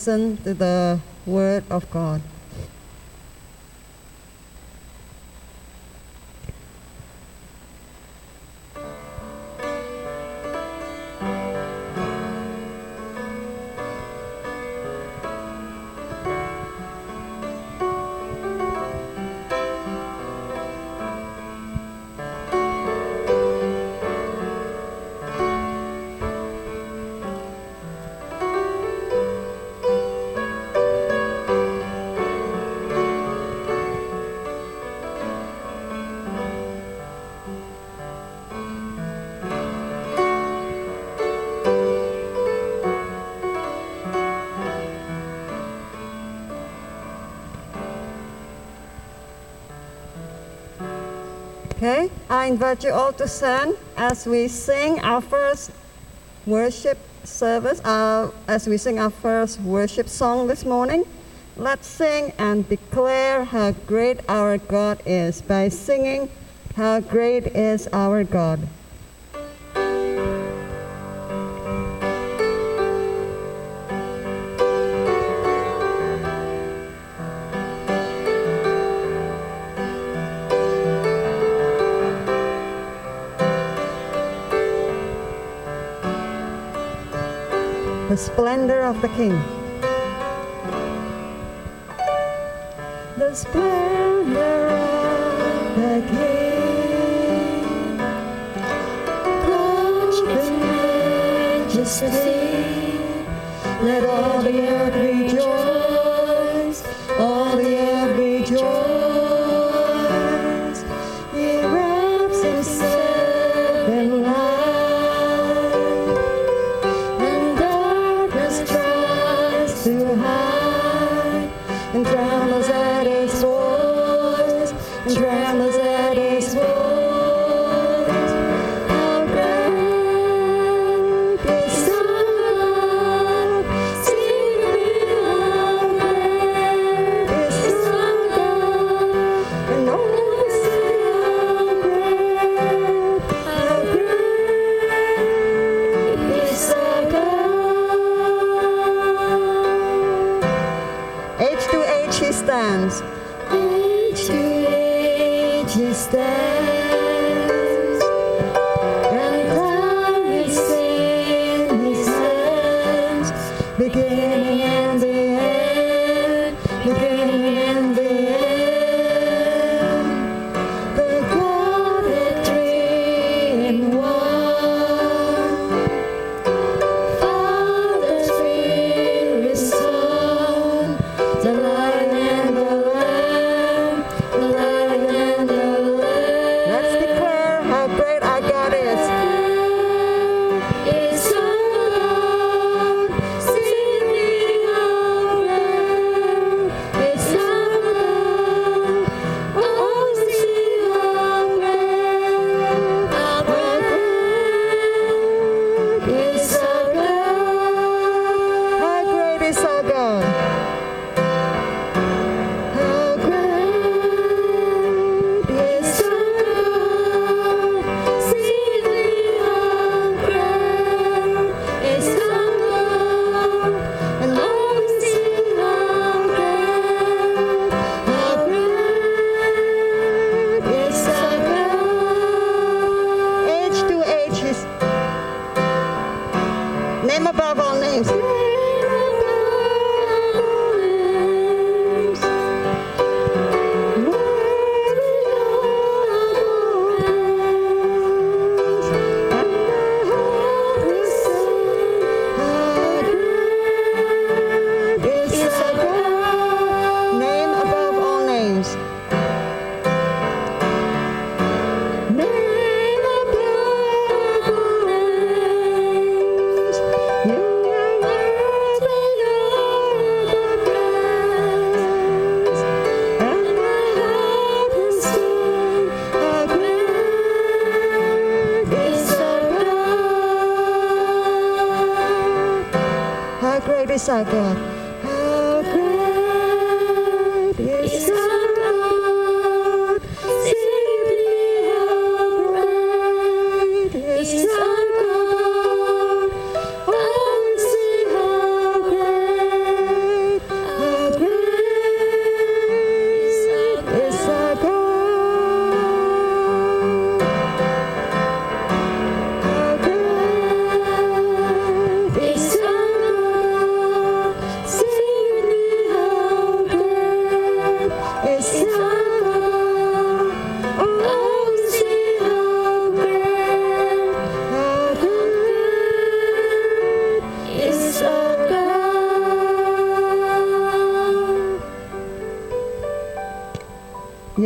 Listen to the word of God. invite you all to stand as we sing our first worship service, uh, as we sing our first worship song this morning. Let's sing and declare how great our God is by singing, How Great is Our God. splendor of the King. The splendor of the King. Touch majesty. Let all the earth rejoice.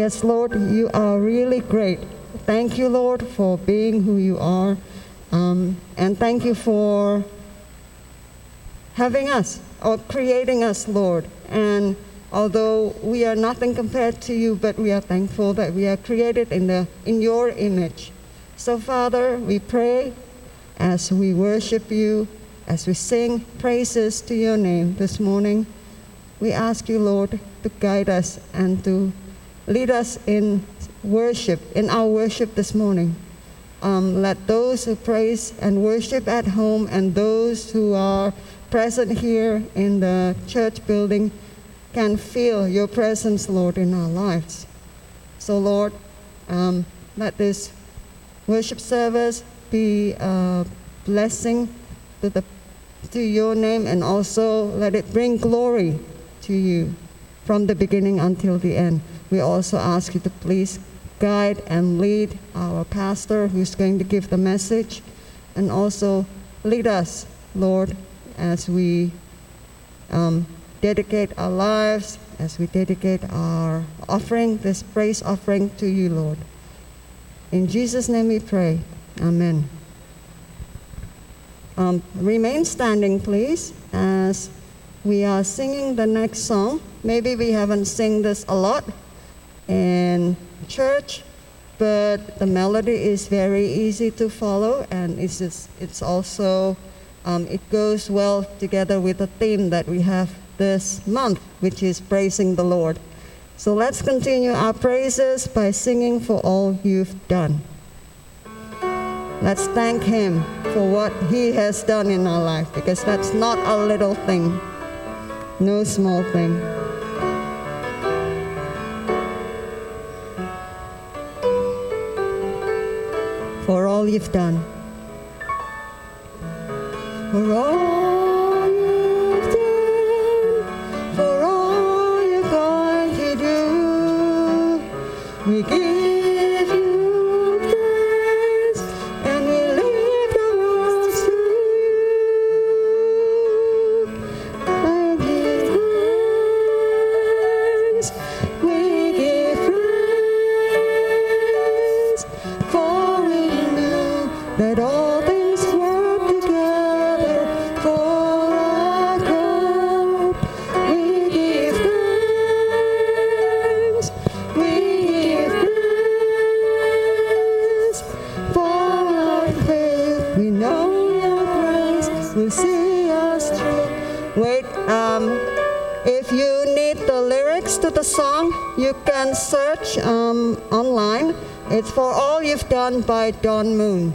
Yes, Lord, you are really great. Thank you, Lord, for being who you are. Um, and thank you for having us or creating us, Lord. And although we are nothing compared to you, but we are thankful that we are created in, the, in your image. So, Father, we pray as we worship you, as we sing praises to your name this morning. We ask you, Lord, to guide us and to lead us in worship, in our worship this morning. Um, let those who praise and worship at home and those who are present here in the church building can feel your presence, Lord, in our lives. So, Lord, um, let this worship service be a blessing to, the, to your name and also let it bring glory to you from the beginning until the end. We also ask you to please guide and lead our pastor who's going to give the message and also lead us, Lord, as we um, dedicate our lives, as we dedicate our offering, this praise offering to you, Lord. In Jesus' name we pray. Amen. Um, remain standing, please, as we are singing the next song. Maybe we haven't sing this a lot in church, but the melody is very easy to follow, and it's just, it's also um, it goes well together with the theme that we have this month, which is praising the Lord. So let's continue our praises by singing for all you've done. Let's thank Him for what He has done in our life because that's not a little thing, no small thing. All you've done. For all you've done, for all you're going to do, we give It's For All You've Done by Don Moen.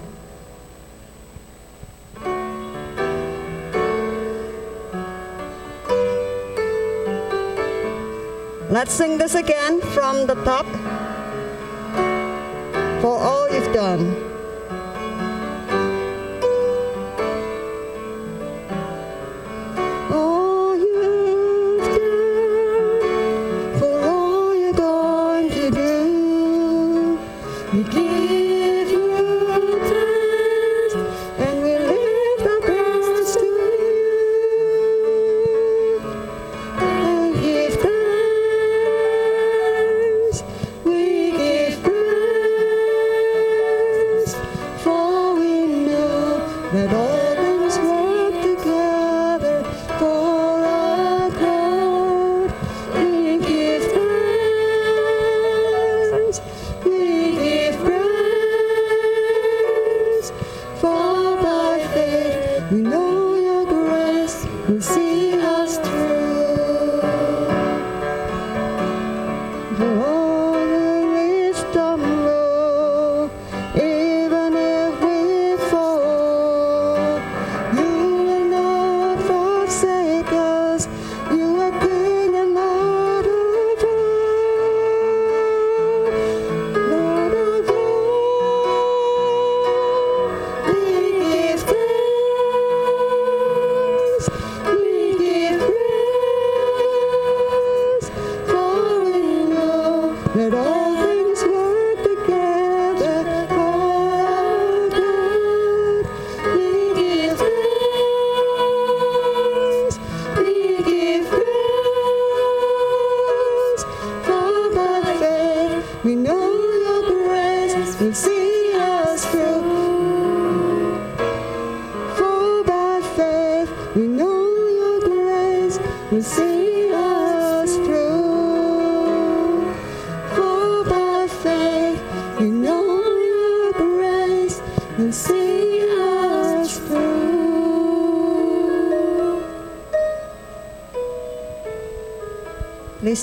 Let's sing this again from the top. For all you've done.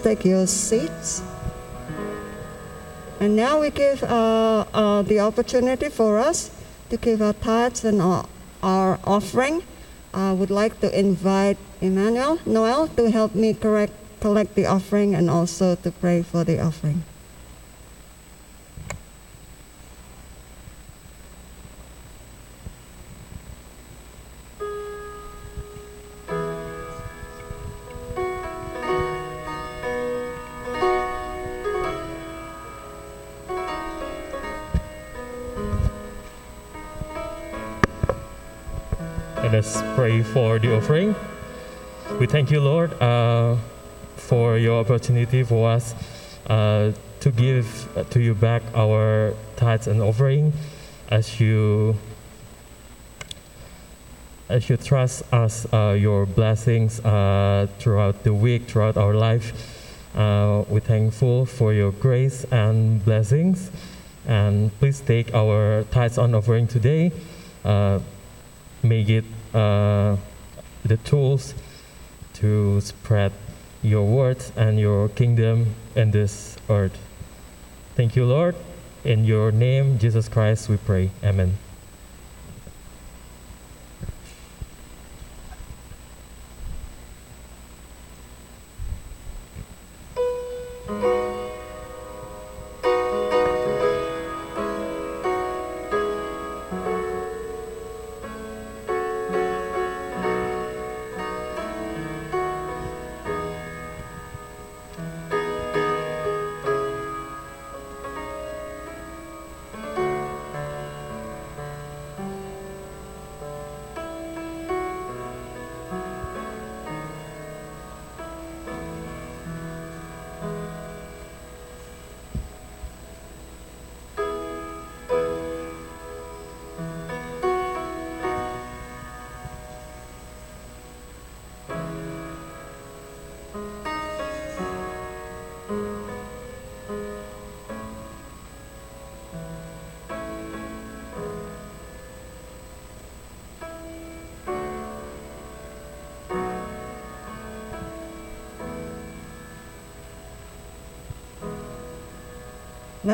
Take your seats. And now we give uh, uh, the opportunity for us to give our tithes and our, our offering. I would like to invite Emmanuel, Noel, to help me correct, collect the offering and also to pray for the offering. Pray for the offering. We thank you, Lord, uh, for your opportunity for us uh, to give to you back our tithes and offering as you as you trust us uh, your blessings uh, throughout the week, throughout our life. Uh, we're thankful for your grace and blessings. And please take our tithes and offering today. Uh, make it uh, the tools to spread your words and your kingdom in this earth. Thank you, Lord. In your name, Jesus Christ, we pray. Amen.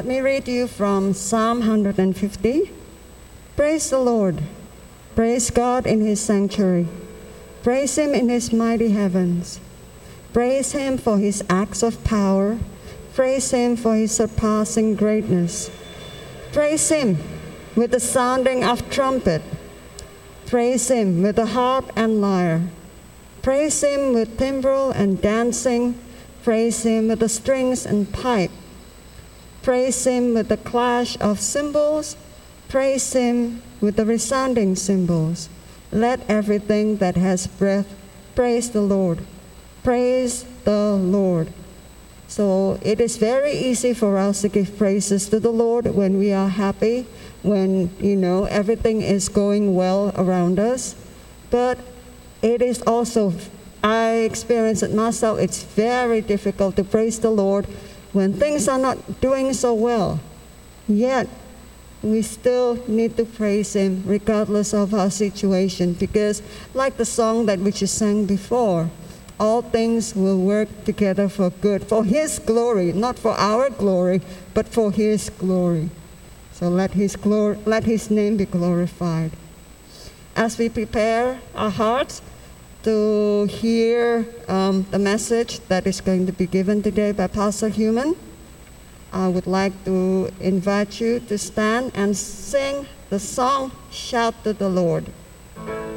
Let me read you from Psalm 150. Praise the Lord. Praise God in his sanctuary. Praise him in his mighty heavens. Praise him for his acts of power. Praise him for his surpassing greatness. Praise him with the sounding of trumpet. Praise him with the harp and lyre. Praise him with timbrel and dancing. Praise him with the strings and pipe. Praise him with the clash of cymbals. Praise him with the resounding cymbals. Let everything that has breath praise the Lord. Praise the Lord. So it is very easy for us to give praises to the Lord when we are happy, when you know everything is going well around us. But it is also I experience it myself, it's very difficult to praise the Lord when things are not doing so well. Yet we still need to praise him regardless of our situation because like the song that we just sang before all things will work together for good for his glory not for our glory but for his glory so let his glory let his name be glorified as we prepare our hearts to hear um, the message that is going to be given today by pastor human I would like to invite you to stand and sing the song Shout to the Lord. Lord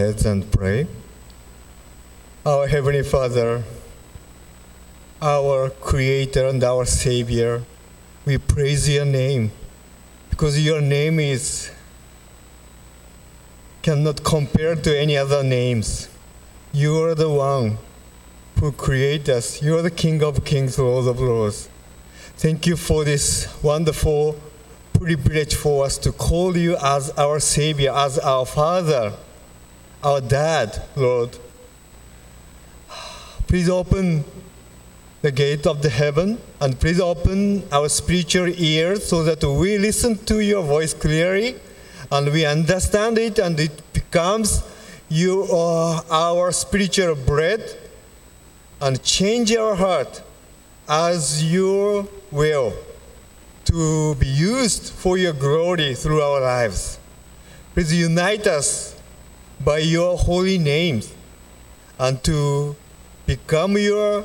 heads and pray. Our Heavenly Father, our Creator and our Savior, we praise your name because your name is cannot compare to any other names. You are the one who created us. You are the King of Kings, Lord of Lords. Thank you for this wonderful privilege for us to call you as our Savior, as our Father, our Dad, Lord. Please open the gate of the heaven and please open our spiritual ears so that we listen to your voice clearly and we understand it and it becomes you are our spiritual bread and change our heart as your will to be used for your glory through our lives. Please unite us by your holy names and to become your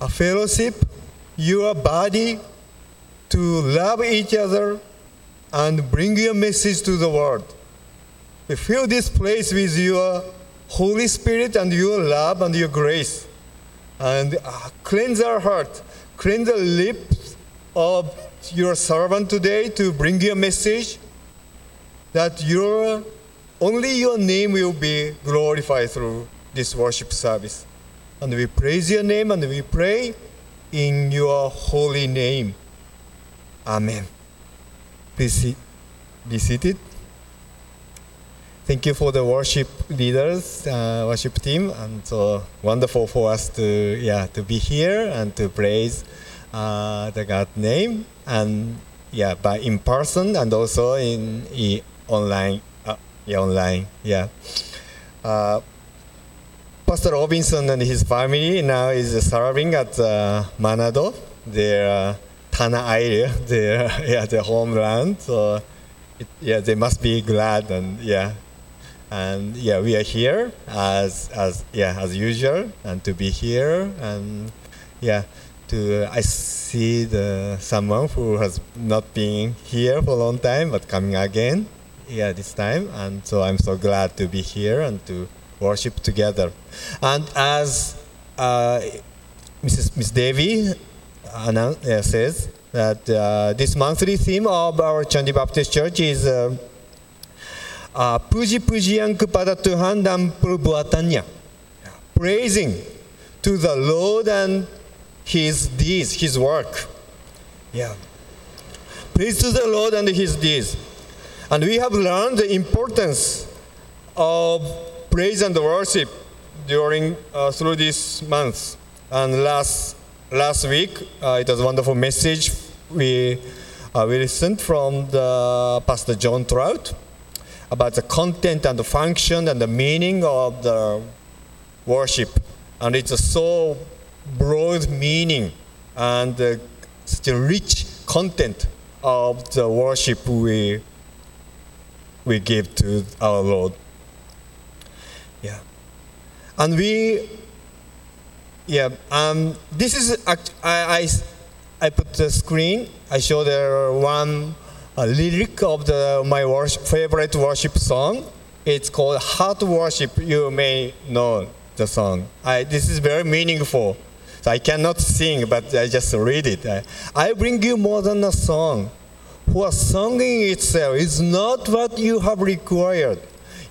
a fellowship, your body, to love each other and bring your message to the world. We fill this place with your Holy Spirit and your love and your grace. And uh, cleanse our heart, cleanse the lips of your servant today to bring your message that your only your name will be glorified through this worship service. And we praise your name and we pray in your holy name. Amen. Be seated. Thank you for the worship leaders, uh, worship team, and so wonderful for us to yeah to be here and to praise uh, the God name and yeah by in person and also in, in online yeah, online. Yeah. Uh, Pastor Robinson and his family now is serving at uh, Manado, their uh, Tana area, their yeah their homeland. So it, yeah, they must be glad and yeah, and yeah, we are here as as yeah as usual, and to be here and yeah, to I see the someone who has not been here for a long time but coming again, yeah, this time, and so I'm so glad to be here and to worship together. And as uh, Mrs. Miss Devi uh, says that uh, this monthly theme of our Chandi Baptist Church is uh, uh, Puji Pujian kepada Tuhan dan perbuatannya. Praising to the Lord and His deeds, His work. Yeah. Praise to the Lord and His deeds. And we have learned the importance of praise and worship during uh, through these months. And last last week, uh, it was a wonderful message we uh, we listened from the Pastor John Trout about the content and the function and the meaning of the worship, and it's a so broad meaning and uh, such a rich content of the worship we we give to our Lord. Yeah. And we, yeah, um, this is, I, I, I put the screen, I show there one uh, lyric of the, my worship, favorite worship song. It's called Heart Worship. You may know the song. I, this is very meaningful. So I cannot sing, but I just read it. I, I bring you more than a song. For singing itself is not what you have required.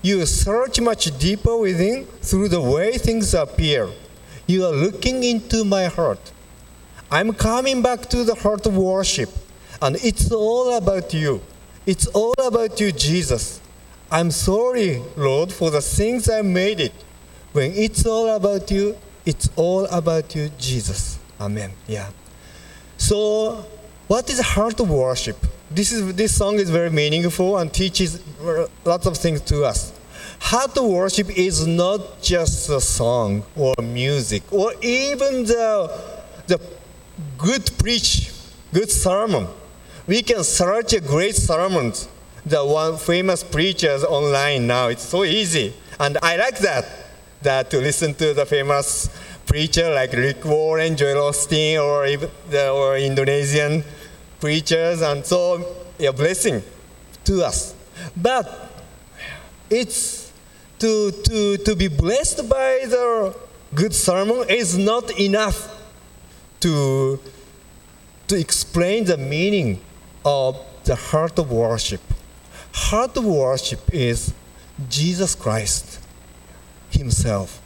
You search much deeper within through the way things appear. You are looking into my heart. I'm coming back to the heart of worship, and it's all about you. It's all about you, Jesus. I'm sorry, Lord, for the things I made it. When it's all about you, it's all about you, Jesus. Amen. Yeah. So, what is heart worship? This is this song is very meaningful and teaches lots of things to us. Heart of worship is not just a song or music or even the the good preach, good sermon, we can search a great sermons, the one famous preachers online now. It's so easy, and I like that. That to listen to the famous preacher like Rick Warren, Joel Osteen, or even the, or Indonesian preachers, and so a blessing to us. But it's to to to be blessed by the good sermon is not enough to to explain the meaning of the heart of worship. Heart of worship is Jesus Christ Himself.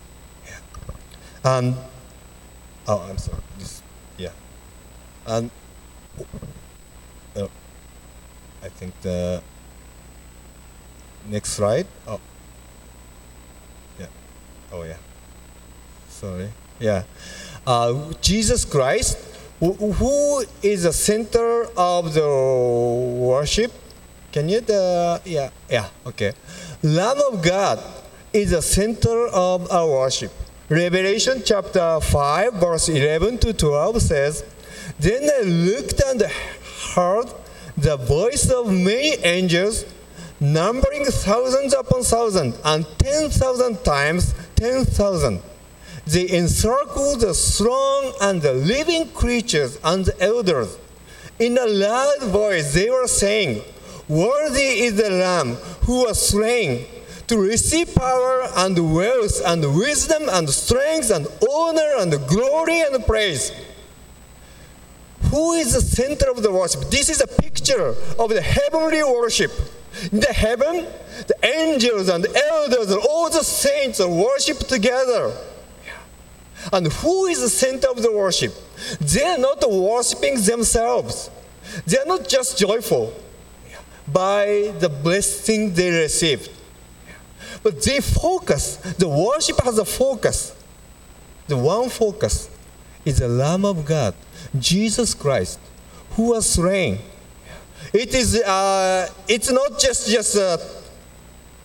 And oh, I'm sorry. This, yeah. And I think the next slide. Oh. Yeah. Oh yeah. Sorry. Yeah. Uh, Jesus Christ who- who is the center of the worship? Can you the yeah yeah okay. Lamb of God is the center of our worship. Revelation chapter 5 verse 11 to 12 says, Then I looked and heard the voice of many angels numbering thousands upon thousands and ten thousand times ten thousand. They encircled the throne and the living creatures and the elders. In a loud voice, they were saying, Worthy is the Lamb who was slain to receive power and wealth and wisdom and strength and honor and glory and praise. Who is the center of the worship? This is a picture of the heavenly worship. In the heaven, the angels and the elders and all the saints are worshipped together. And who is the center of the worship? They are not worshiping themselves. They are not just joyful by the blessing they received. But they focus, the worship has a focus. The one focus is the Lamb of God, Jesus Christ, who was slain. It is, uh, it's not just, just uh,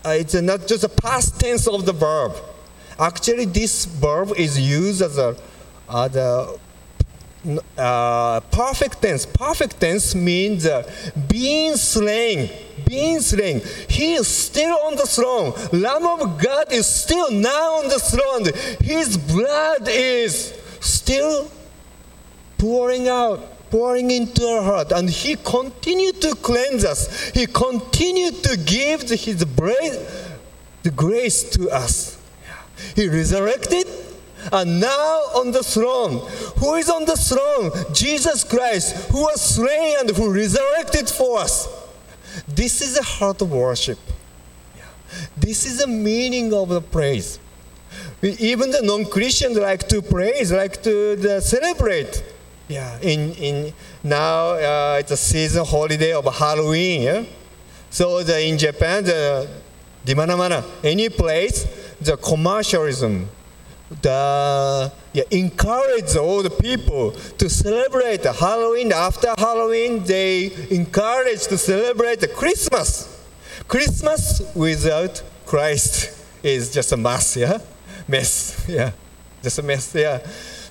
uh, it's not just a past tense of the verb. Actually, this verb is used as a, uh, the uh, perfect tense. Perfect tense means uh, being slain. Being slain. He is still on the throne. Lamb of God is still now on the throne. His blood is still pouring out, pouring into our heart. And He continued to cleanse us. He continued to give His grace, the grace to us. He resurrected and now on the throne. Who is on the throne? Jesus Christ, who was slain and who resurrected for us. This is the heart of worship. This is the meaning of the praise. Even the non-Christians like to praise, like to uh, celebrate. Yeah, in, in now uh, it's a season holiday of Halloween. Yeah? So the, in Japan, the Dimanamana, any place, the commercialism, the yeah, encourage all the people to celebrate Halloween. After Halloween, they encourage to celebrate Christmas. Christmas without Christ is just a mess, yeah, mess, yeah, just a mess, yeah.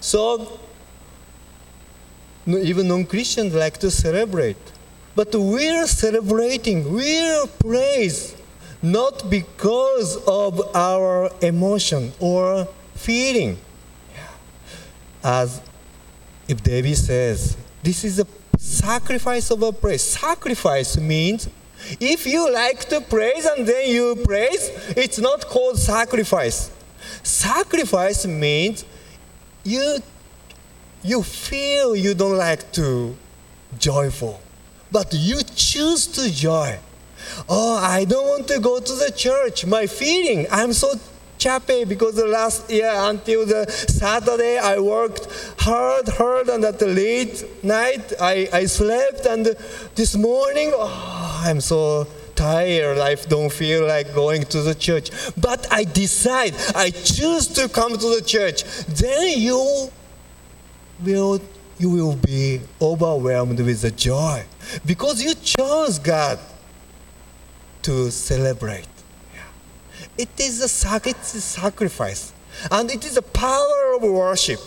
So even non-Christians like to celebrate, but we're celebrating, we're praise, not because of our emotion or feeling. As if David says, this is a sacrifice of a praise. Sacrifice means if you like to praise and then you praise, it's not called sacrifice. Sacrifice means you you feel you don't like to joyful, but you choose to joy. Oh, I don't want to go to the church. My feeling, I'm so happy because the last year until the Saturday I worked hard, hard, and at the late night I, I slept, and this morning, oh, I'm so tired. I don't feel like going to the church. But I decide, I choose to come to the church. Then you will you will be overwhelmed with the joy because you chose God to celebrate. It is a sacrifice, and it is a power of worship.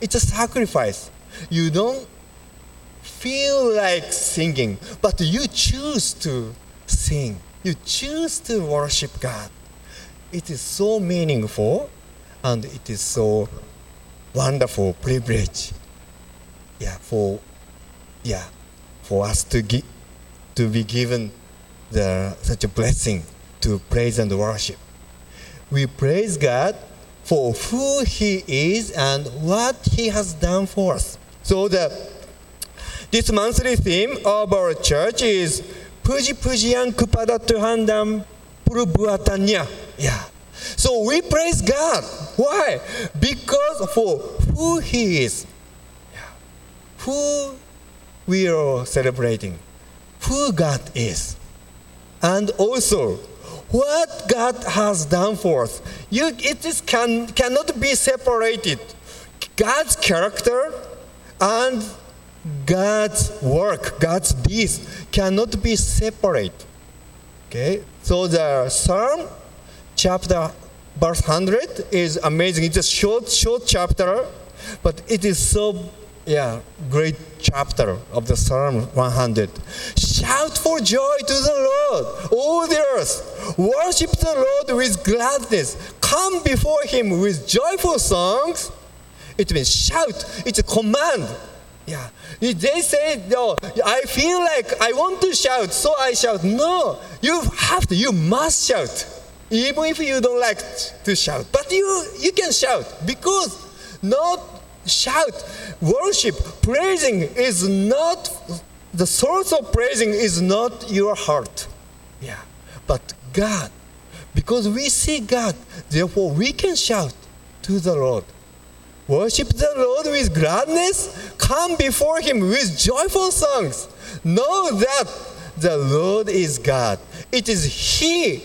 It's a sacrifice. You don't feel like singing, but you choose to sing. You choose to worship God. It is so meaningful and it is so wonderful privilege. Yeah, for yeah, for us to gi- to be given the such a blessing to praise and worship. We praise God for who He is and what He has done for us. So the this monthly theme of our church is Puji Pujian kepada Tuhan dan perbuatannya. Yeah. So we praise God. Why? Because for who He is. Who we are celebrating. Who God is. And also what God has done for us. You, it is can, cannot be separated. God's character and God's work, God's deeds cannot be separate. Okay, so the Psalm chapter verse 100 is amazing. It's a short, short chapter, but it is so yeah, great chapter of the Psalm 100. Shout for joy to the Lord, all the earth. Worship the Lord with gladness. Come before Him with joyful songs. It means shout. It's a command. Yeah. They say, no, I feel like I want to shout, so I shout. No, you have to, you must shout. Even if you don't like to shout. But you, you can shout because not shout, worship, praising is not, the source of praising is not your heart. Yeah. But God. Because we see God, therefore we can shout to the Lord. Worship the Lord with gladness. Come before Him with joyful songs. Know that the Lord is God. It is He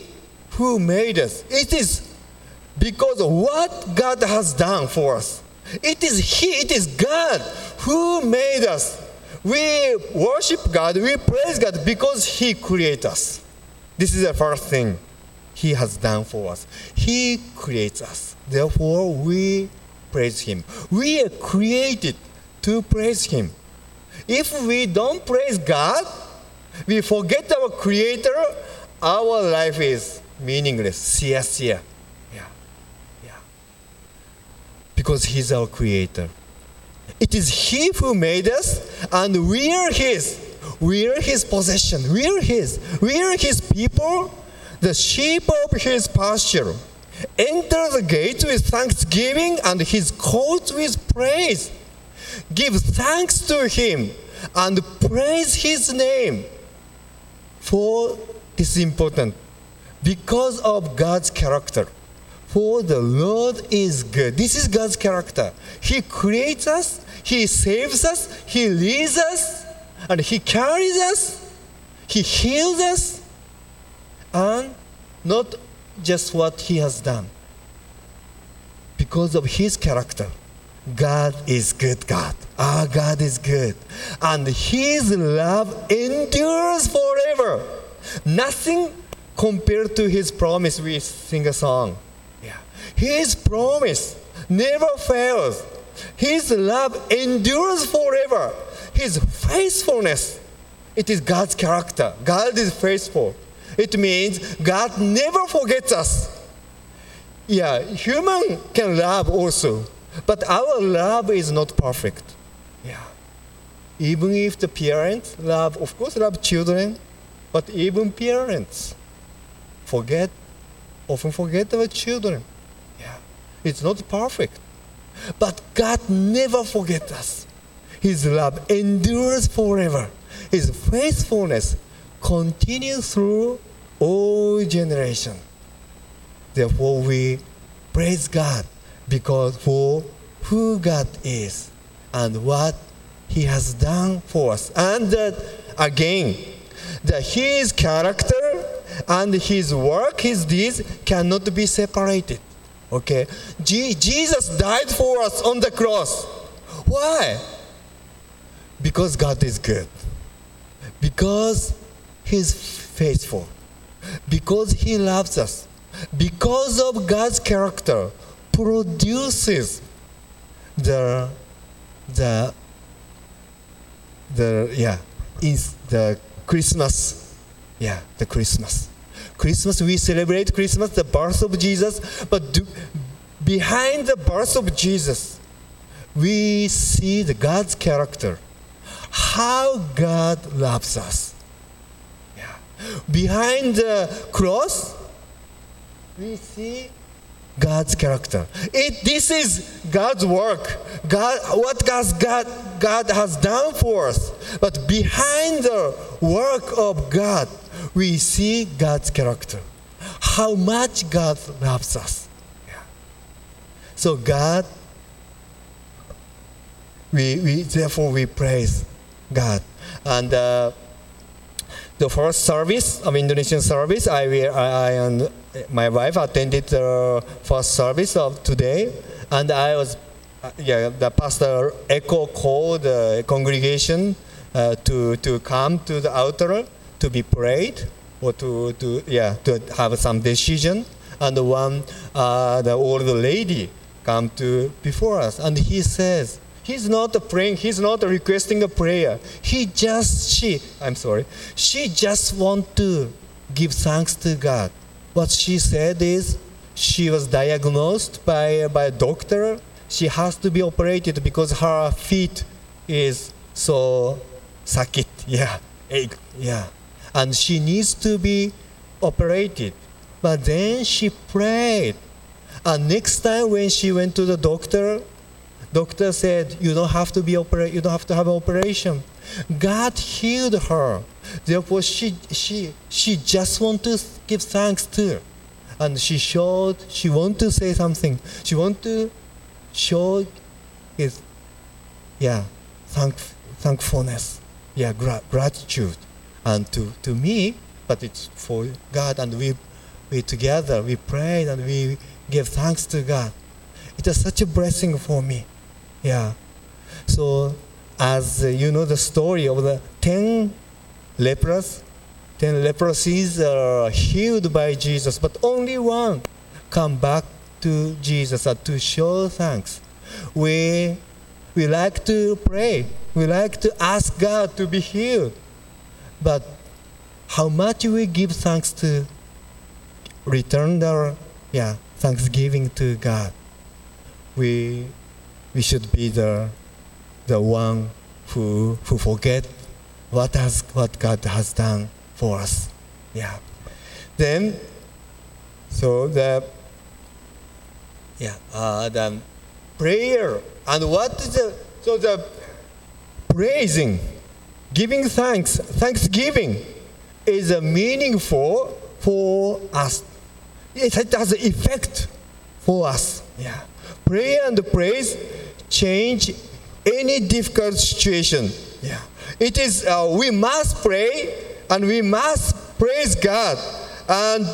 who made us. It is because of what God has done for us. It is He, it is God who made us. We worship God, we praise God because He created us. This is the first thing He has done for us. He creates us. Therefore, we praise Him. We are created to praise Him. If we don't praise God, we forget our Creator, our life is meaningless, sincere. Yeah, yeah. Because He's our Creator. It is He who made us, and we are His. We are His possession. We are His. We are His people, the sheep of His pasture. Enter the gate with thanksgiving and His courts with praise. Give thanks to Him and praise His name. For this is important because of God's character. For the Lord is good. This is God's character. He creates us, He saves us, He leads us, and He carries us, He heals us, and not just what He has done. Because of His character, God is good God. Our God is good. And His love endures forever. Nothing compared to His promise, we sing a song. Yeah. His promise never fails. His love endures forever. His faithfulness, it is God's character. God is faithful. It means God never forgets us. Yeah, human can love also, but our love is not perfect. Yeah. Even if the parents love, of course, love children, but even parents forget, often forget our children. Yeah. It's not perfect. But God never forgets us. His love endures forever. His faithfulness continues through all generations. Therefore, we praise God because for who God is and what He has done for us. And that again, that His character and His work, His deeds cannot be separated. Okay? Je- Jesus died for us on the cross. Why? Because God is good. Because He's faithful. Because He loves us. Because of God's character produces the, the, the yeah, is the Christmas, yeah, the Christmas. Christmas we celebrate Christmas, the birth of Jesus, but do, behind the birth of Jesus, we see the God's character, how God loves us. Yeah. Behind the cross, we see God's character. It, this is God's work. God, what God's, God, God has done for us. But behind the work of God, we see God's character. How much God loves us. Yeah. So God, we, we therefore we praise God. And uh, the first service of Indonesian service, I, I, I and my wife attended the first service of today, and I was, uh, yeah, the pastor Eko called the congregation uh, to to come to the altar to be prayed or to to yeah to have some decision, and one uh, the old lady come to before us, and he says. He's not praying, he's not requesting a prayer. He just, she, I'm sorry, she just want to give thanks to God. What she said is she was diagnosed by, by a doctor. She has to be operated because her feet is so sakit, yeah, ache, yeah. And she needs to be operated. But then she prayed. And next time when she went to the doctor, Doctor said, you don't have to be opera- you don't have to have an operation. God healed her. Therefore, she, she, she just want to give thanks to. And she showed, she want to say something. She want to show his, yeah, thank, thankfulness, yeah, gra- gratitude. And to, to me, but it's for God. And we, we together, we prayed and we give thanks to God. It is such a blessing for me. Yeah. So, as uh, you know, the story of the ten lepers, ten leprosies are healed by Jesus, but only one come back to Jesus uh, to show thanks. We we like to pray. We like to ask God to be healed, but how much we give thanks to return our yeah thanksgiving to God. We we should be the the one who who forget what has what God has done for us. Yeah. Then so the yeah uh, the prayer and what is the so the praising, giving thanks, thanksgiving is meaningful for us. It has effect for us. Yeah. Prayer and praise change any difficult situation. Yeah. It is, uh, we must pray and we must praise God. And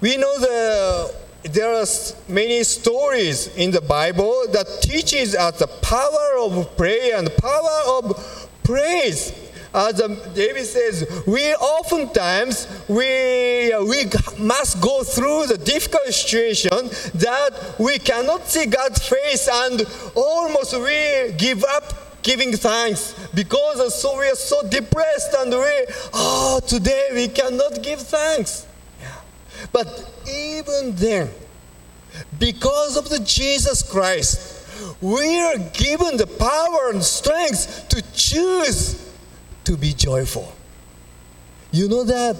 we know the, there are many stories in the Bible that teaches us the power of prayer and the power of praise. As um, David says, we oftentimes we, uh, we must go through the difficult situation that we cannot see God's face and almost we give up giving thanks because so we are so depressed and we oh today we cannot give thanks. But even then, because of the Jesus Christ, we are given the power and strength to choose to be joyful. You know that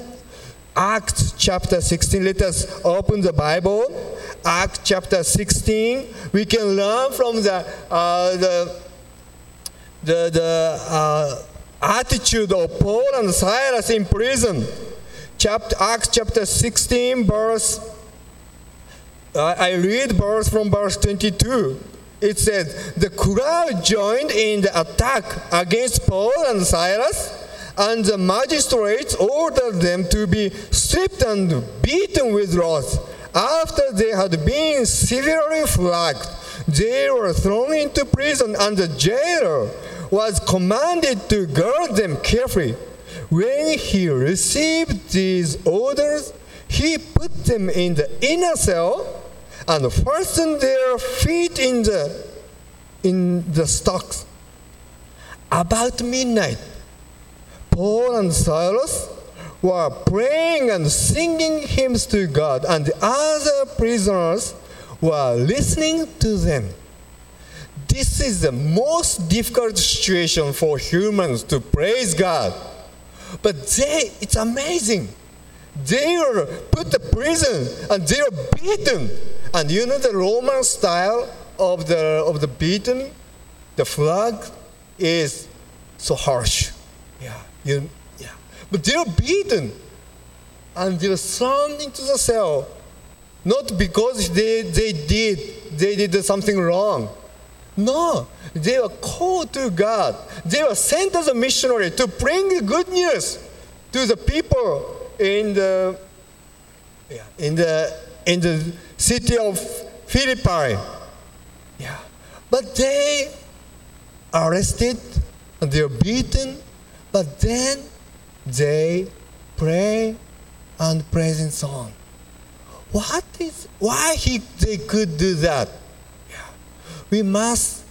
Acts chapter 16, let us open the Bible. Acts chapter 16, we can learn from the, uh, the, the, the uh, attitude of Paul and Silas in prison. Chapter, Acts chapter 16, verse, uh, I read verse from verse 22 it says, The crowd joined in the attack against Paul and Silas, and the magistrates ordered them to be stripped and beaten with rods. After they had been severely flogged, they were thrown into prison, and the jailer was commanded to guard them carefully. When he received these orders, he put them in the inner cell and fastened their feet in the in the stocks. About midnight, Paul and Silas were praying and singing hymns to God, and the other prisoners were listening to them. This is the most difficult situation for humans to praise God. But they, it's amazing. They were put to prison and they were beaten. And you know the Roman style of the of the beaten, the flag is so harsh. Yeah, you, yeah. But they're beaten, and they're thrown into the cell, not because they they did they did something wrong. No, they were called to God. They were sent as a missionary to bring the good news to the people in the yeah, in the in the city of Philippi. Yeah, but they arrested and they are beaten, but then they pray and praise in song. What is why he they could do that? Yeah. We must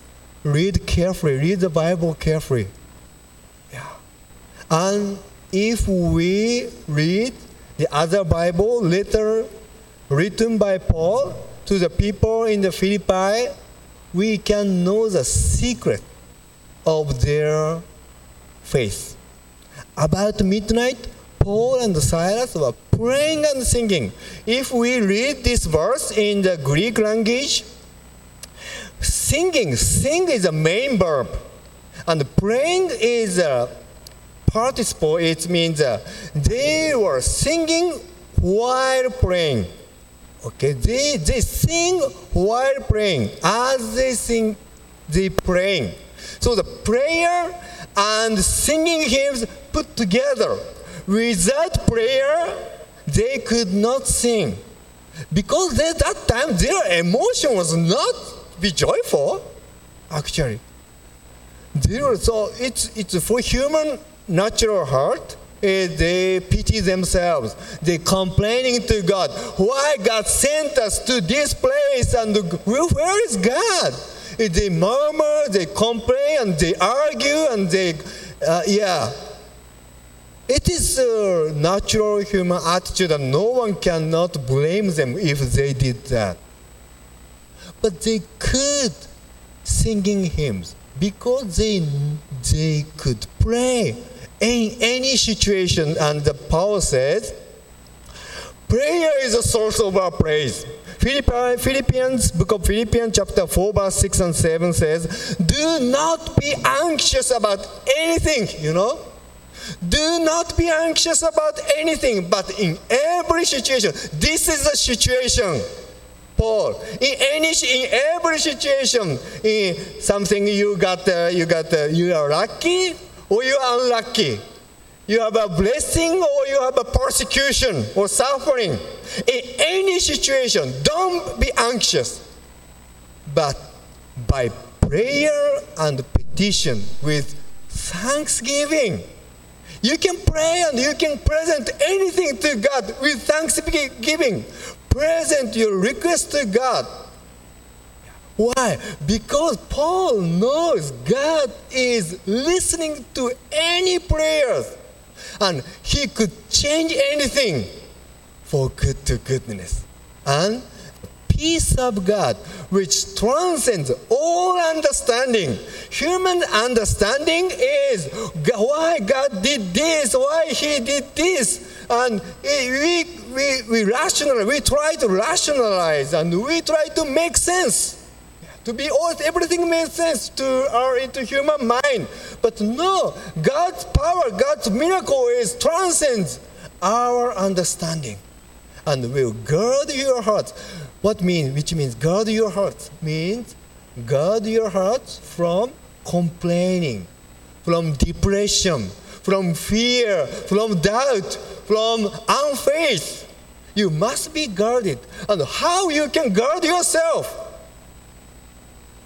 read carefully, read the Bible carefully. Yeah. And if we read the other Bible letter written by Paul to the people in the Philippi, we can know the secret of their faith. About midnight, Paul and Silas were praying and singing. If we read this verse in the Greek language, singing, sing is the main verb, and praying is a participle. It means uh, they were singing while praying. Okay, they, they sing while praying. As they sing, they praying. So the prayer and singing hymns put together. Without prayer, they could not sing. Because at that time, their emotion was not be joyful, actually. They were, so it's, it's for human natural heart, they pity themselves. They complaining to God, why God sent us to this place and where is God? They murmur, they complain, and they argue, and they, uh, yeah. It is a natural human attitude, and no one cannot blame them if they did that. But they could singing hymns because they they could pray in any situation. And the Paul says, prayer is a source of our praise. Philippians, book of Philippians, chapter 4, verse 6 and 7 says, Do not be anxious about anything, you know. Do not be anxious about anything, but in every situation, this is the situation. Paul, in any, in every situation, in something you got, uh, you got, uh, you are lucky or you are unlucky. You have a blessing or you have a persecution or suffering. In any situation, don't be anxious. But by prayer and petition with thanksgiving, you can pray and you can present anything to God with thanksgiving. Present your request to God. Why? Because Paul knows God is listening to any prayers and he could change anything for good to goodness. And peace of God, which transcends all understanding. Human understanding is why God did this, why He did this. And we, we, we rationalize, we try to rationalize and we try to make sense. To be all, everything makes sense to our into human mind. But no, God's power, God's miracle is transcends our understanding and will guard your heart. What means? Which means guard your heart means guard your heart from complaining, from depression, from fear, from doubt, from unfaith. You must be guarded. And how you can guard yourself?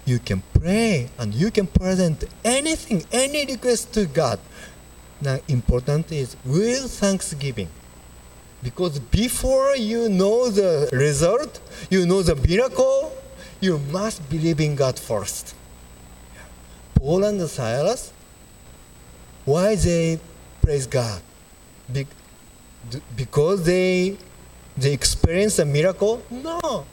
You can pray and you can present anything, any request to God. Now, important is with thanksgiving. Because before you know the result, you know the miracle, you must believe in God first. Paul and Silas why they praise God? Be- because they they experience a miracle? No.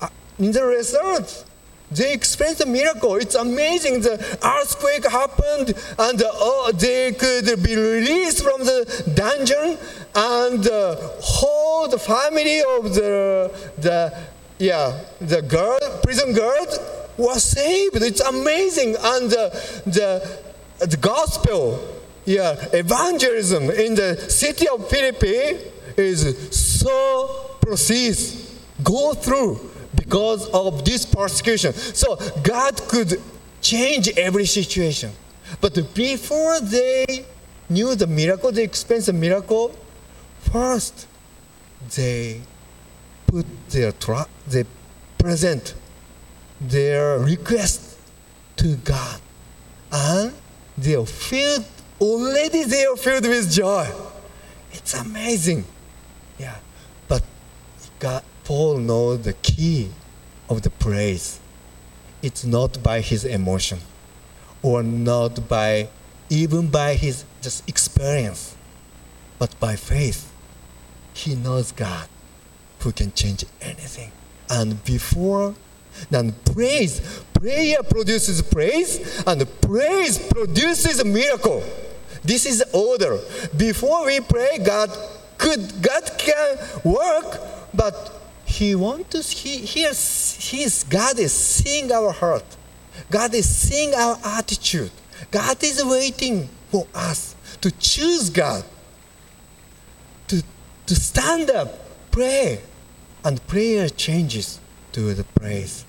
Uh, in the result, they experienced a miracle. It's amazing. The earthquake happened, and uh, oh, they could be released from the dungeon, and the whole the family of the the yeah the girl prison girl was saved. It's amazing, and uh, the the gospel, yeah, evangelism in the city of Philippi is so proceeds, go through because of this persecution. So God could change every situation. But before they knew the miracle, they experienced the miracle, first they put their trust, they present their request to God. And they are filled, already they are filled with joy. It's amazing. Yeah. But God, Paul knows the key of the praise. It's not by his emotion or not by even by his just experience, but by faith. He knows God who can change anything. And before then praise, prayer produces praise, and praise produces a miracle. This is the order. Before we pray, God could God can work, but He wants to he hears His God is seeing our heart. God is seeing our attitude. God is waiting for us to choose God. To, to stand up, pray, and prayer changes to the praise.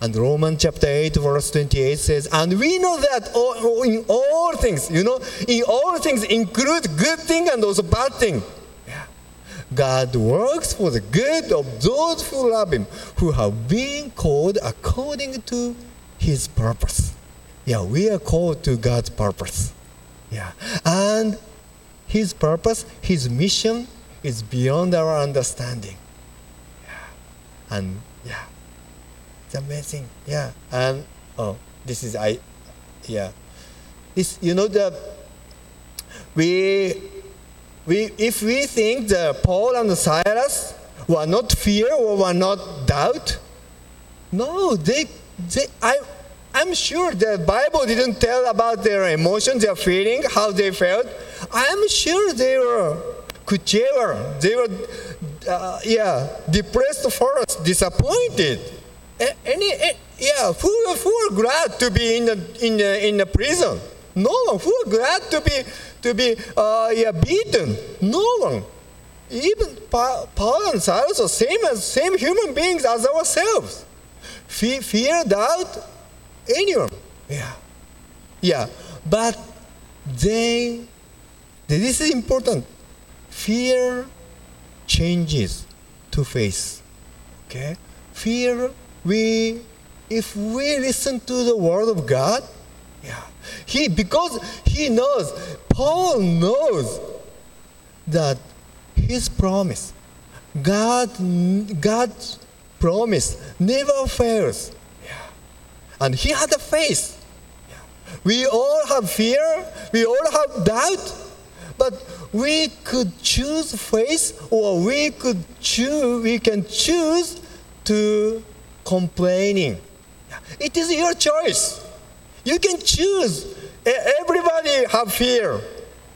And Romans chapter 8, verse 28 says, And we know that all, in all things, you know, in all things include good thing and also bad thing. God works for the good of those who love Him, who have been called according to His purpose. Yeah, we are called to God's purpose. Yeah. And His purpose, His mission is beyond our understanding. Yeah. And yeah. It's amazing. Yeah. And oh, this is I yeah. This you know the we we if we think that Paul and Silas were not fear or were not doubt, no, they they I I'm sure the Bible didn't tell about their emotions, their feeling, how they felt. I'm sure they were whichever they were uh, yeah depressed first, disappointed any, yeah, who, who are glad to be in the, in the, in the prison? No. Who are glad to be, to be uh, yeah, beaten? No one. Even Pa- Paul and Silas are same as same human beings as ourselves. Fe- fear, doubt, anyone. Yeah, yeah. But they, this is important. Fear changes to faith. Okay, fear we if we listen to the word of God, he because he knows, Paul knows that his promise, God, God's promise never fails. And he had a faith. We all have fear, we all have doubt, but we could choose faith or we could choose we can choose to complaining. It is your choice. You can choose. Everybody have fear.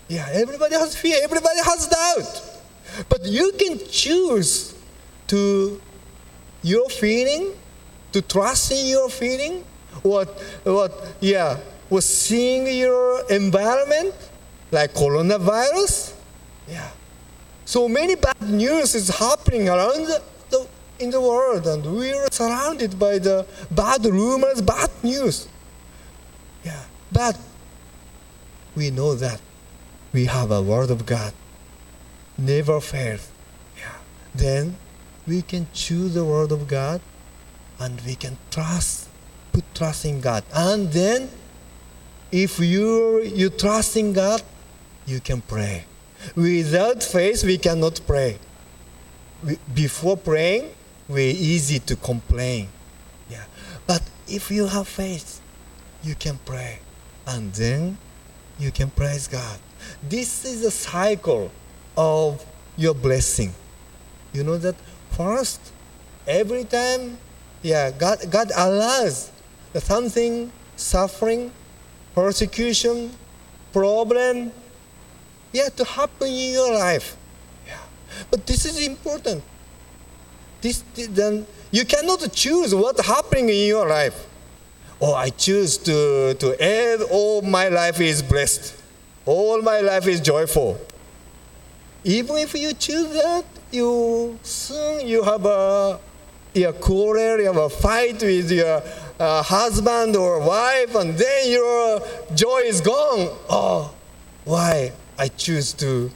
Yeah, everybody has fear. Everybody has doubt. But you can choose to your feeling, to trust in your feeling, what what yeah, was seeing your environment like coronavirus. Yeah. So many bad news is happening around the, the, in the world, and we are surrounded by the bad rumors, bad news. But we know that we have a word of God, never fails. Yeah, then we can choose the word of God, and we can trust, put trust in God, and then if you you trust in God, you can pray. Without faith, we cannot pray. We, before praying, we're easy to complain. Yeah. But if you have faith, you can pray. And then you can praise God. This is a cycle of your blessing. You know that first, every time, yeah, God, God allows something, suffering, persecution, problem, yeah, to happen in your life. Yeah. But this is important. This, then you cannot choose what's happening in your life. Oh, I choose to, to end all my life is blessed. All my life is joyful. Even if you choose that, you soon you have a your quarrel, you have a fight with your uh, husband or wife, and then your joy is gone. Oh, why? I choose to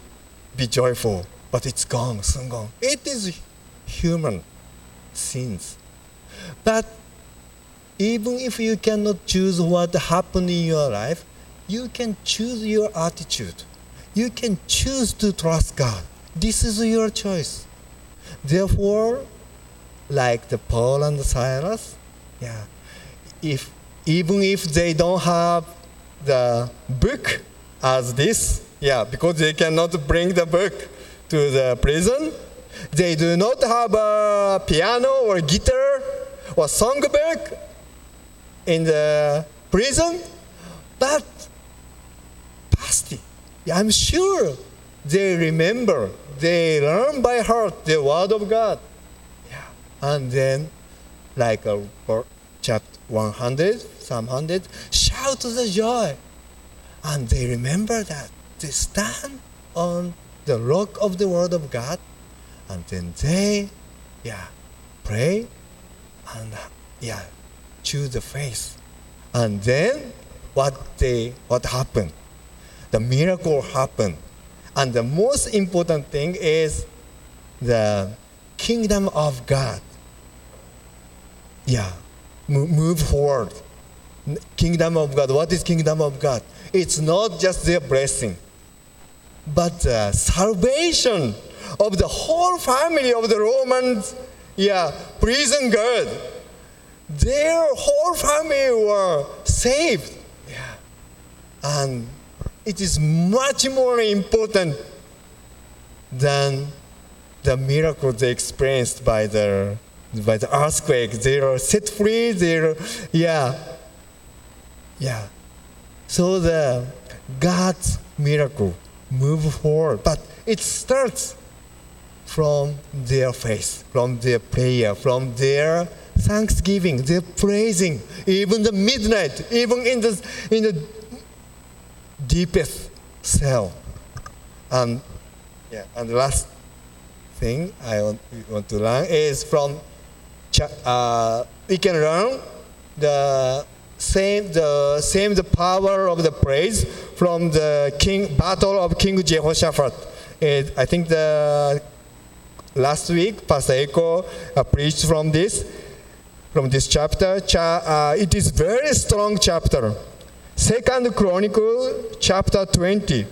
be joyful, but it's gone, soon gone. It is human sins. But even if you cannot choose what happened in your life, you can choose your attitude. You can choose to trust God. This is your choice. Therefore, like the Paul and the Silas, yeah, if even if they don't have the book as this, yeah, because they cannot bring the book to the prison, they do not have a piano or guitar or songbook in the prison, but pasty. I'm sure they remember, they learn by heart the word of God. Yeah. And then, like uh, a chapter 100, Psalm 100, shout the joy. And they remember that they stand on the rock of the word of God, and then they, yeah, pray, and yeah, choose the faith. And then what they what happened? The miracle happened. And the most important thing is the kingdom of God. Yeah, move forward. Kingdom of God. What is kingdom of God? It's not just their blessing, but the salvation of the whole family of the Romans, yeah, prison guard. Their whole family were saved. Yeah. And it is much more important than the miracle they experienced by the by the earthquake. They are set free. They are, yeah, yeah. So the God's miracle move forward, but it starts from their faith, from their prayer, from their thanksgiving, their praising, even the midnight, even in the in the deepest cell. And yeah, and the last thing I want, want to learn is from uh, we can learn the same the same the power of the praise from the king battle of King Jehoshaphat. It, I think the last week Pastor Eko uh, preached from this from this chapter. Cha, uh, it is very strong chapter. Second Chronicle chapter 20.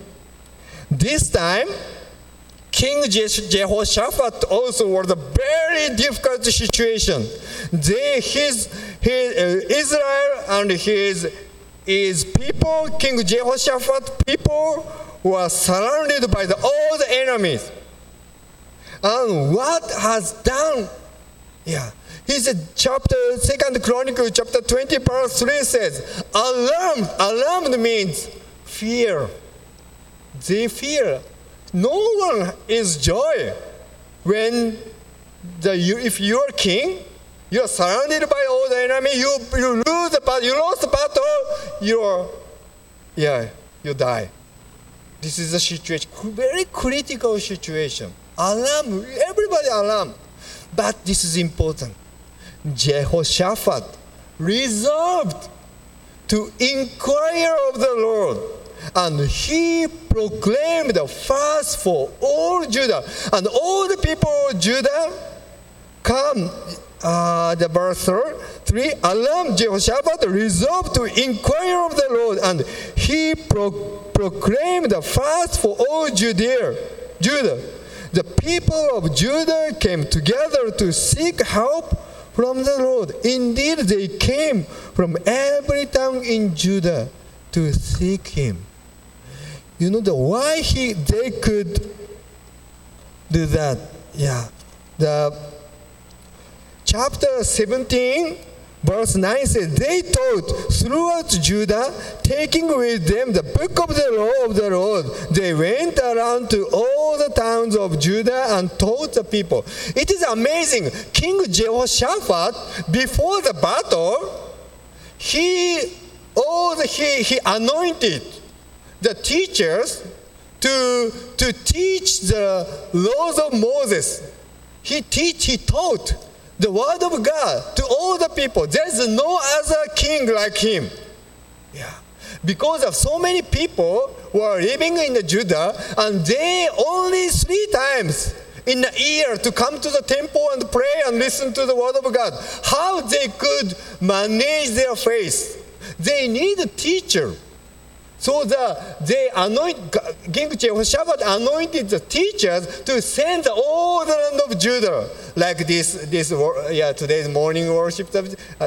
This time King Jehoshaphat also was a very difficult situation. They, his, his uh, Israel and his, his people, King Jehoshaphat people, were surrounded by the, all the enemies. And what has done? Yeah. He said, chapter, second Chronicle, chapter 20, verse 3 says, alarmed. Alarmed means fear. They fear no one is joy when the, you, if you're king, you're surrounded by all the enemy, you, you lose the battle, you lost the battle, you're, yeah, you die. This is a situation, very critical situation. Alarm, everybody alarm. But this is important. Jehoshaphat resolved to inquire of the Lord and he proclaimed a fast for all Judah. And all the people of Judah come, uh, the verse 3, Alam Jehoshaphat resolved to inquire of the Lord, and he pro- proclaimed a fast for all Judea, Judah. The people of Judah came together to seek help from the Lord. Indeed, they came from every town in Judah to seek him. you know the why he they could do that. Yeah, the chapter 17 verse 9 says they taught throughout judah taking with them the book of the law of the lord they went around to all the towns of judah and taught the people. It is amazing. King jehoshaphat before the battle he all the, he, he anointed the teachers to, to teach the laws of moses. He teach he taught the word of God to all the people. There's no other king like him. Yeah. Because of so many people were living in the Judah, and they only three times in a year to come to the temple and pray and listen to the word of God. How they could manage their faith? They need a teacher. So the, they anoint, King Jehoshaphat anointed the teachers to send all the land of Judah, like this, this yeah, today's morning worship, uh,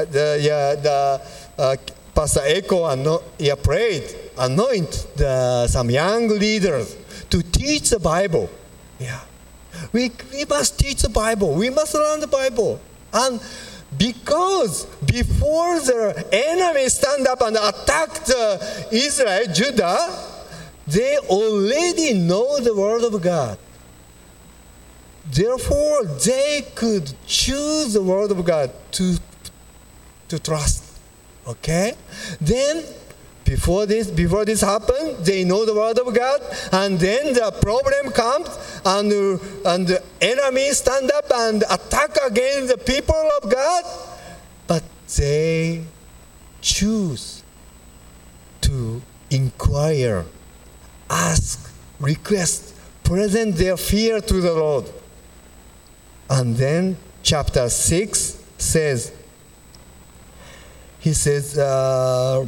the, yeah, the uh, Pastor Eko ano, yeah, prayed, anoint the, some young leaders to teach the Bible. Yeah, we, we must teach the Bible. We must learn the Bible. And because before the enemy stand up and attack the Israel, Judah, they already know the word of God. Therefore, they could choose the word of God to, to trust. Okay? Then before this before this happened they know the word of god and then the problem comes and, and the enemy stand up and attack against the people of god. But they choose to inquire ask request present their fear to the lord. And then chapter 6 says he says uh,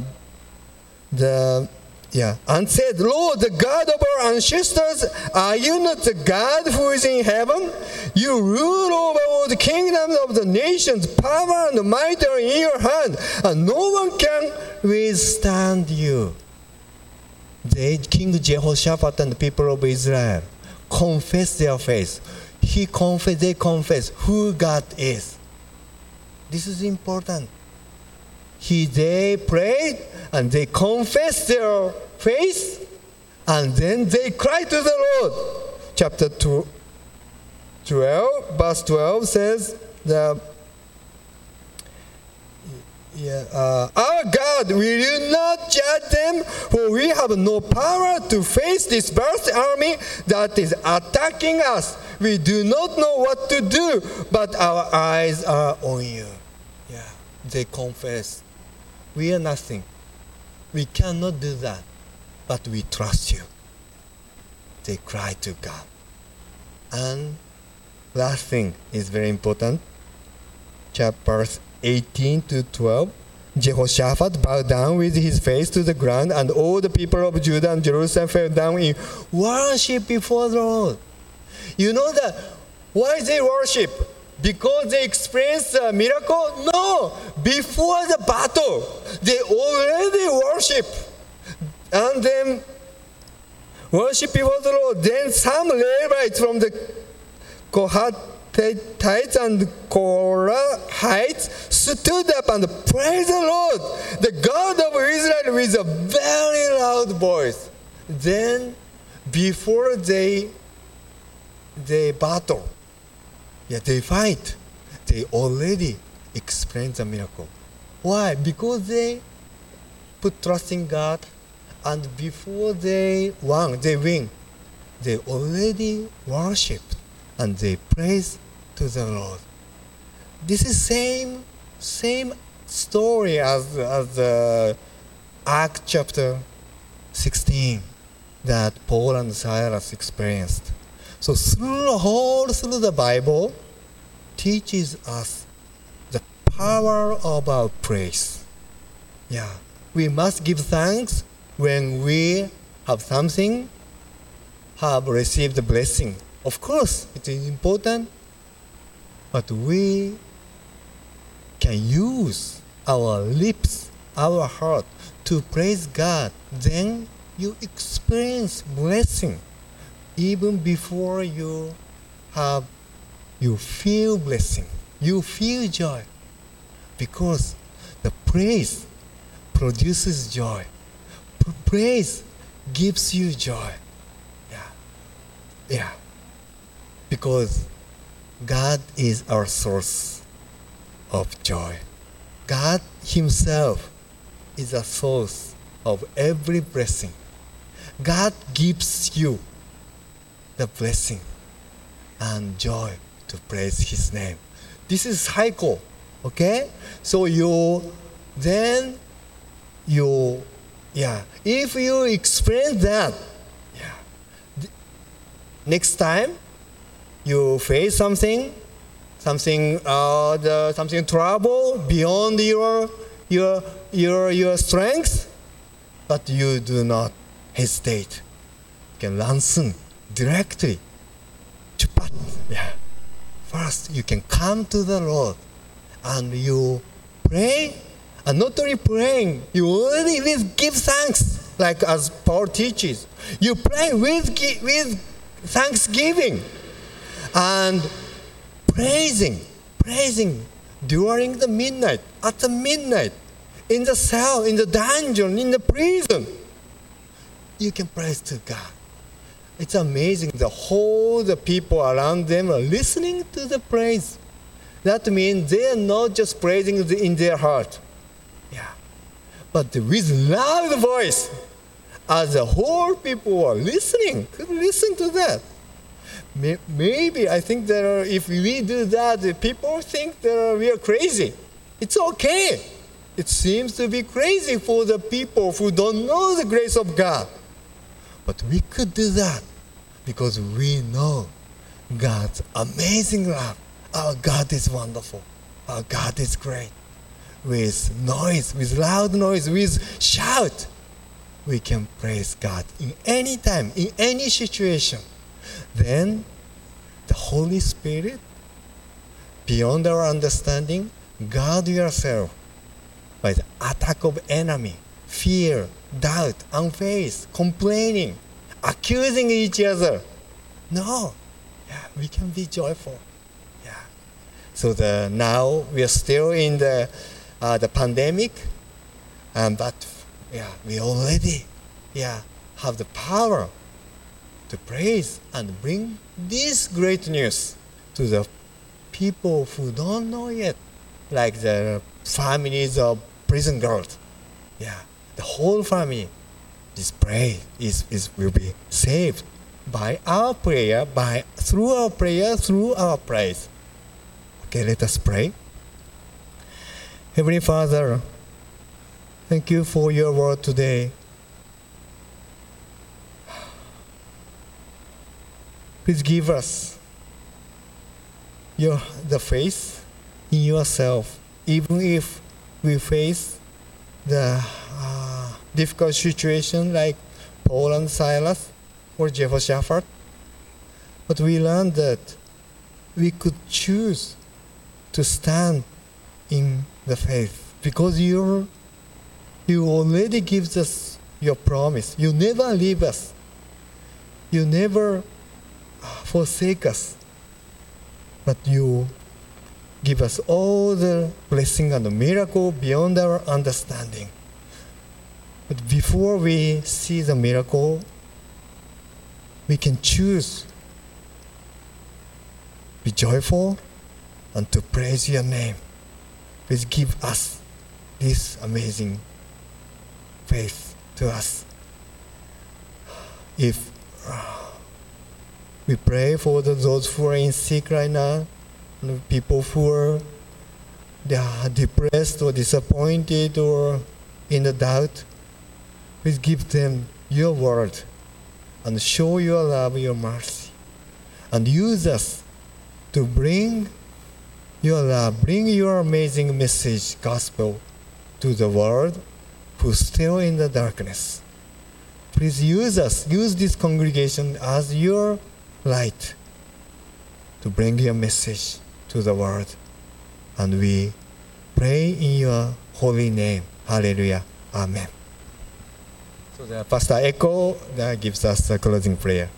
the yeah. And said lord the god of our ancestors are you not the god who is in heaven? You rule over all the kingdoms of the nations power and might are in your hand and no one can withstand you. They king jehoshaphat and the people of israel confess their faith. He confess they confess who god is. This is important he they prayed and they confessed their faith and then they cried to the Lord. Chapter 2, 12, verse 12 says, the, yeah, uh, Our God, will you not judge them? For we have no power to face this vast army that is attacking us. We do not know what to do, but our eyes are on you. Yeah, they confess. We are nothing. We cannot do that, but we trust you. They cry to God. And last thing is very important. Chapters 18 to 12. Jehoshaphat bowed down with his face to the ground, and all the people of Judah and Jerusalem fell down in worship before the Lord. You know that why they worship? Because they experienced a miracle? No. Before the battle, they already worship. And then worship before the Lord. Then some Levites from the Kohathites and Korahites stood up and praised the Lord, the God of Israel, with a very loud voice. Then, before they they battle, yeah, they fight. They already explain the miracle. Why? Because they put trust in God, and before they won, they win. They already worship and they praise to the Lord. This is same same story as as uh, Act chapter 16 that Paul and Silas experienced. So through the whole through the Bible teaches us the power of our praise. Yeah. We must give thanks when we have something, have received the blessing. Of course, it is important, but we can use our lips, our heart to praise God. Then you experience blessing even before you have you feel blessing. You feel joy. Because the praise produces joy. Praise gives you joy. Yeah. Yeah. Because god is our source of joy. God himself is a source of every blessing. God gives you the blessing and joy to praise his name. This is cycle okay? So you then you yeah. If you experience that yeah. Next time you face something something uh, the, something trouble beyond your your your your strength but you do not hesitate. You can answer directly. Yeah first you can come to the lord and you pray. And not only praying you already with give thanks like as paul teaches. You pray with with thanksgiving and praising praising during the midnight at the midnight in the cell in the dungeon in the prison. You can praise to god it's amazing. The whole the people around them are listening to the praise. That means they are not just praising in their heart. Yeah. But with loud voice. As the whole people are listening could listen to that. May- maybe i think that if we do that the people think that we are crazy. It's okay. It seems to be crazy for the people who don't know the grace of god but we could do that because we know God's amazing love. Our God is wonderful. Our God is great. With noise, with loud noise, with shout, we can praise God in any time, in any situation. Then the Holy Spirit, beyond our understanding, guard yourself by the attack of enemy, fear, doubt, unfaith, complaining, accusing each other. No, yeah, we can be joyful. Yeah. So the now we are still in the uh, the pandemic, um, but yeah, we already yeah have the power to praise and bring this great news to the people who don't know yet, like the families of prison girls. Yeah, the whole family is pray is, is will be saved by our prayer, by through our prayer, through our praise. Okay, let us pray. Heavenly Father, thank you for your word today. Please give us your the faith in yourself, even if we face the difficult situation like Paul and Silas or Jehoshaphat. But we learned that we could choose to stand in the faith because you you already gives us your promise. You never leave us. You never forsake us. But you give us all the blessing and the miracle beyond our understanding. But before we see the miracle, we can choose be joyful and to praise your name. Please give us this amazing faith to us. If uh, we pray for the, those who are in sick right now, people who are they are depressed or disappointed or in the doubt, please give them your word and show your love, your mercy, and use us to bring your love, bring your amazing message, gospel, to the world who's still in the darkness. Please use us, use this congregation as your light to bring your message to the world. And we pray in your holy name. Hallelujah. Amen. So the Pastor Eko gives us the closing prayer.